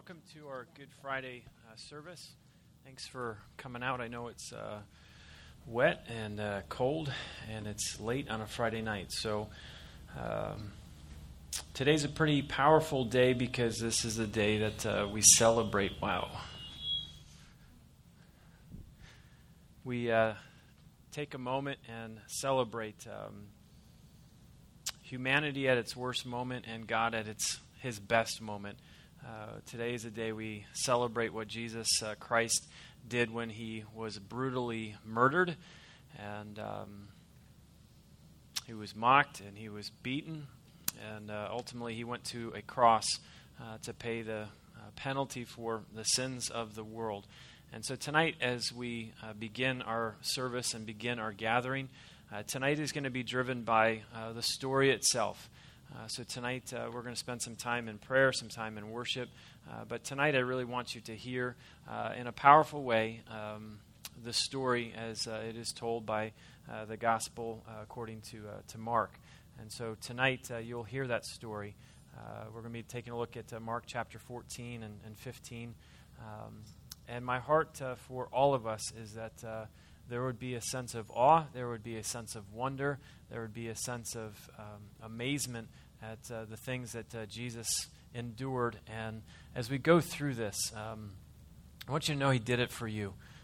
welcome to our Good Friday uh, service. Thanks for coming out. I know it's uh, wet and uh, cold, and it's late on a Friday night. So um, today's a pretty powerful day because this is the day that uh, we celebrate. Wow. We uh, take a moment and celebrate um, humanity at its worst moment and God at its his best moment. Uh, today is a day we celebrate what Jesus uh, Christ did when he was brutally murdered. And um, he was mocked and he was beaten. And uh, ultimately, he went to a cross uh, to pay the uh, penalty for the sins of the world. And so, tonight, as we uh, begin our service and begin our gathering, tonight is going to be driven by the story itself. Uh, so tonight uh, we're going to spend some time in prayer, some time in worship. Uh, but tonight I really want you to hear uh, in a powerful way um, the story as uh, it is told by uh, the gospel according to, to Mark. And so tonight you'll hear that story. we're going to be taking a look at Mark chapter 14 and, and 15. Um, and my heart for all of us is that there would be a sense of awe, there would be a sense of wonder, there would be a sense of um, amazement at uh, the things that uh, Jesus endured. And as we go through this, um, I want you to know He did it for you.